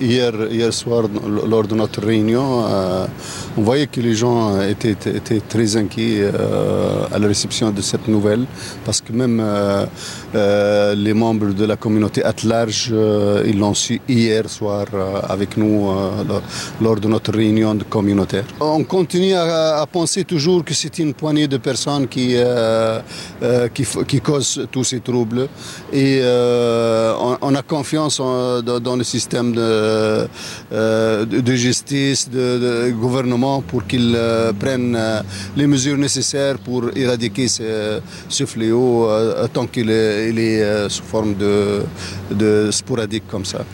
Hier, hier soir, lors de notre réunion, euh, on voyait que les gens étaient, étaient très inquiets euh, à la réception de cette nouvelle, parce que même euh, les membres de la communauté at large, ils l'ont su hier soir avec nous lors de notre réunion communautaire. On continue à, à penser toujours que c'est une poignée de personnes qui, qui, qui, causent tous ces troubles, et on, on, a confiance en, dans, le système de euh, justice, de, gouvernement pour qu'ils euh, prennent euh, les mesures nécessaires pour éradiquer ce, fléau tant qu'il est, sous forme de sporadique comme ça.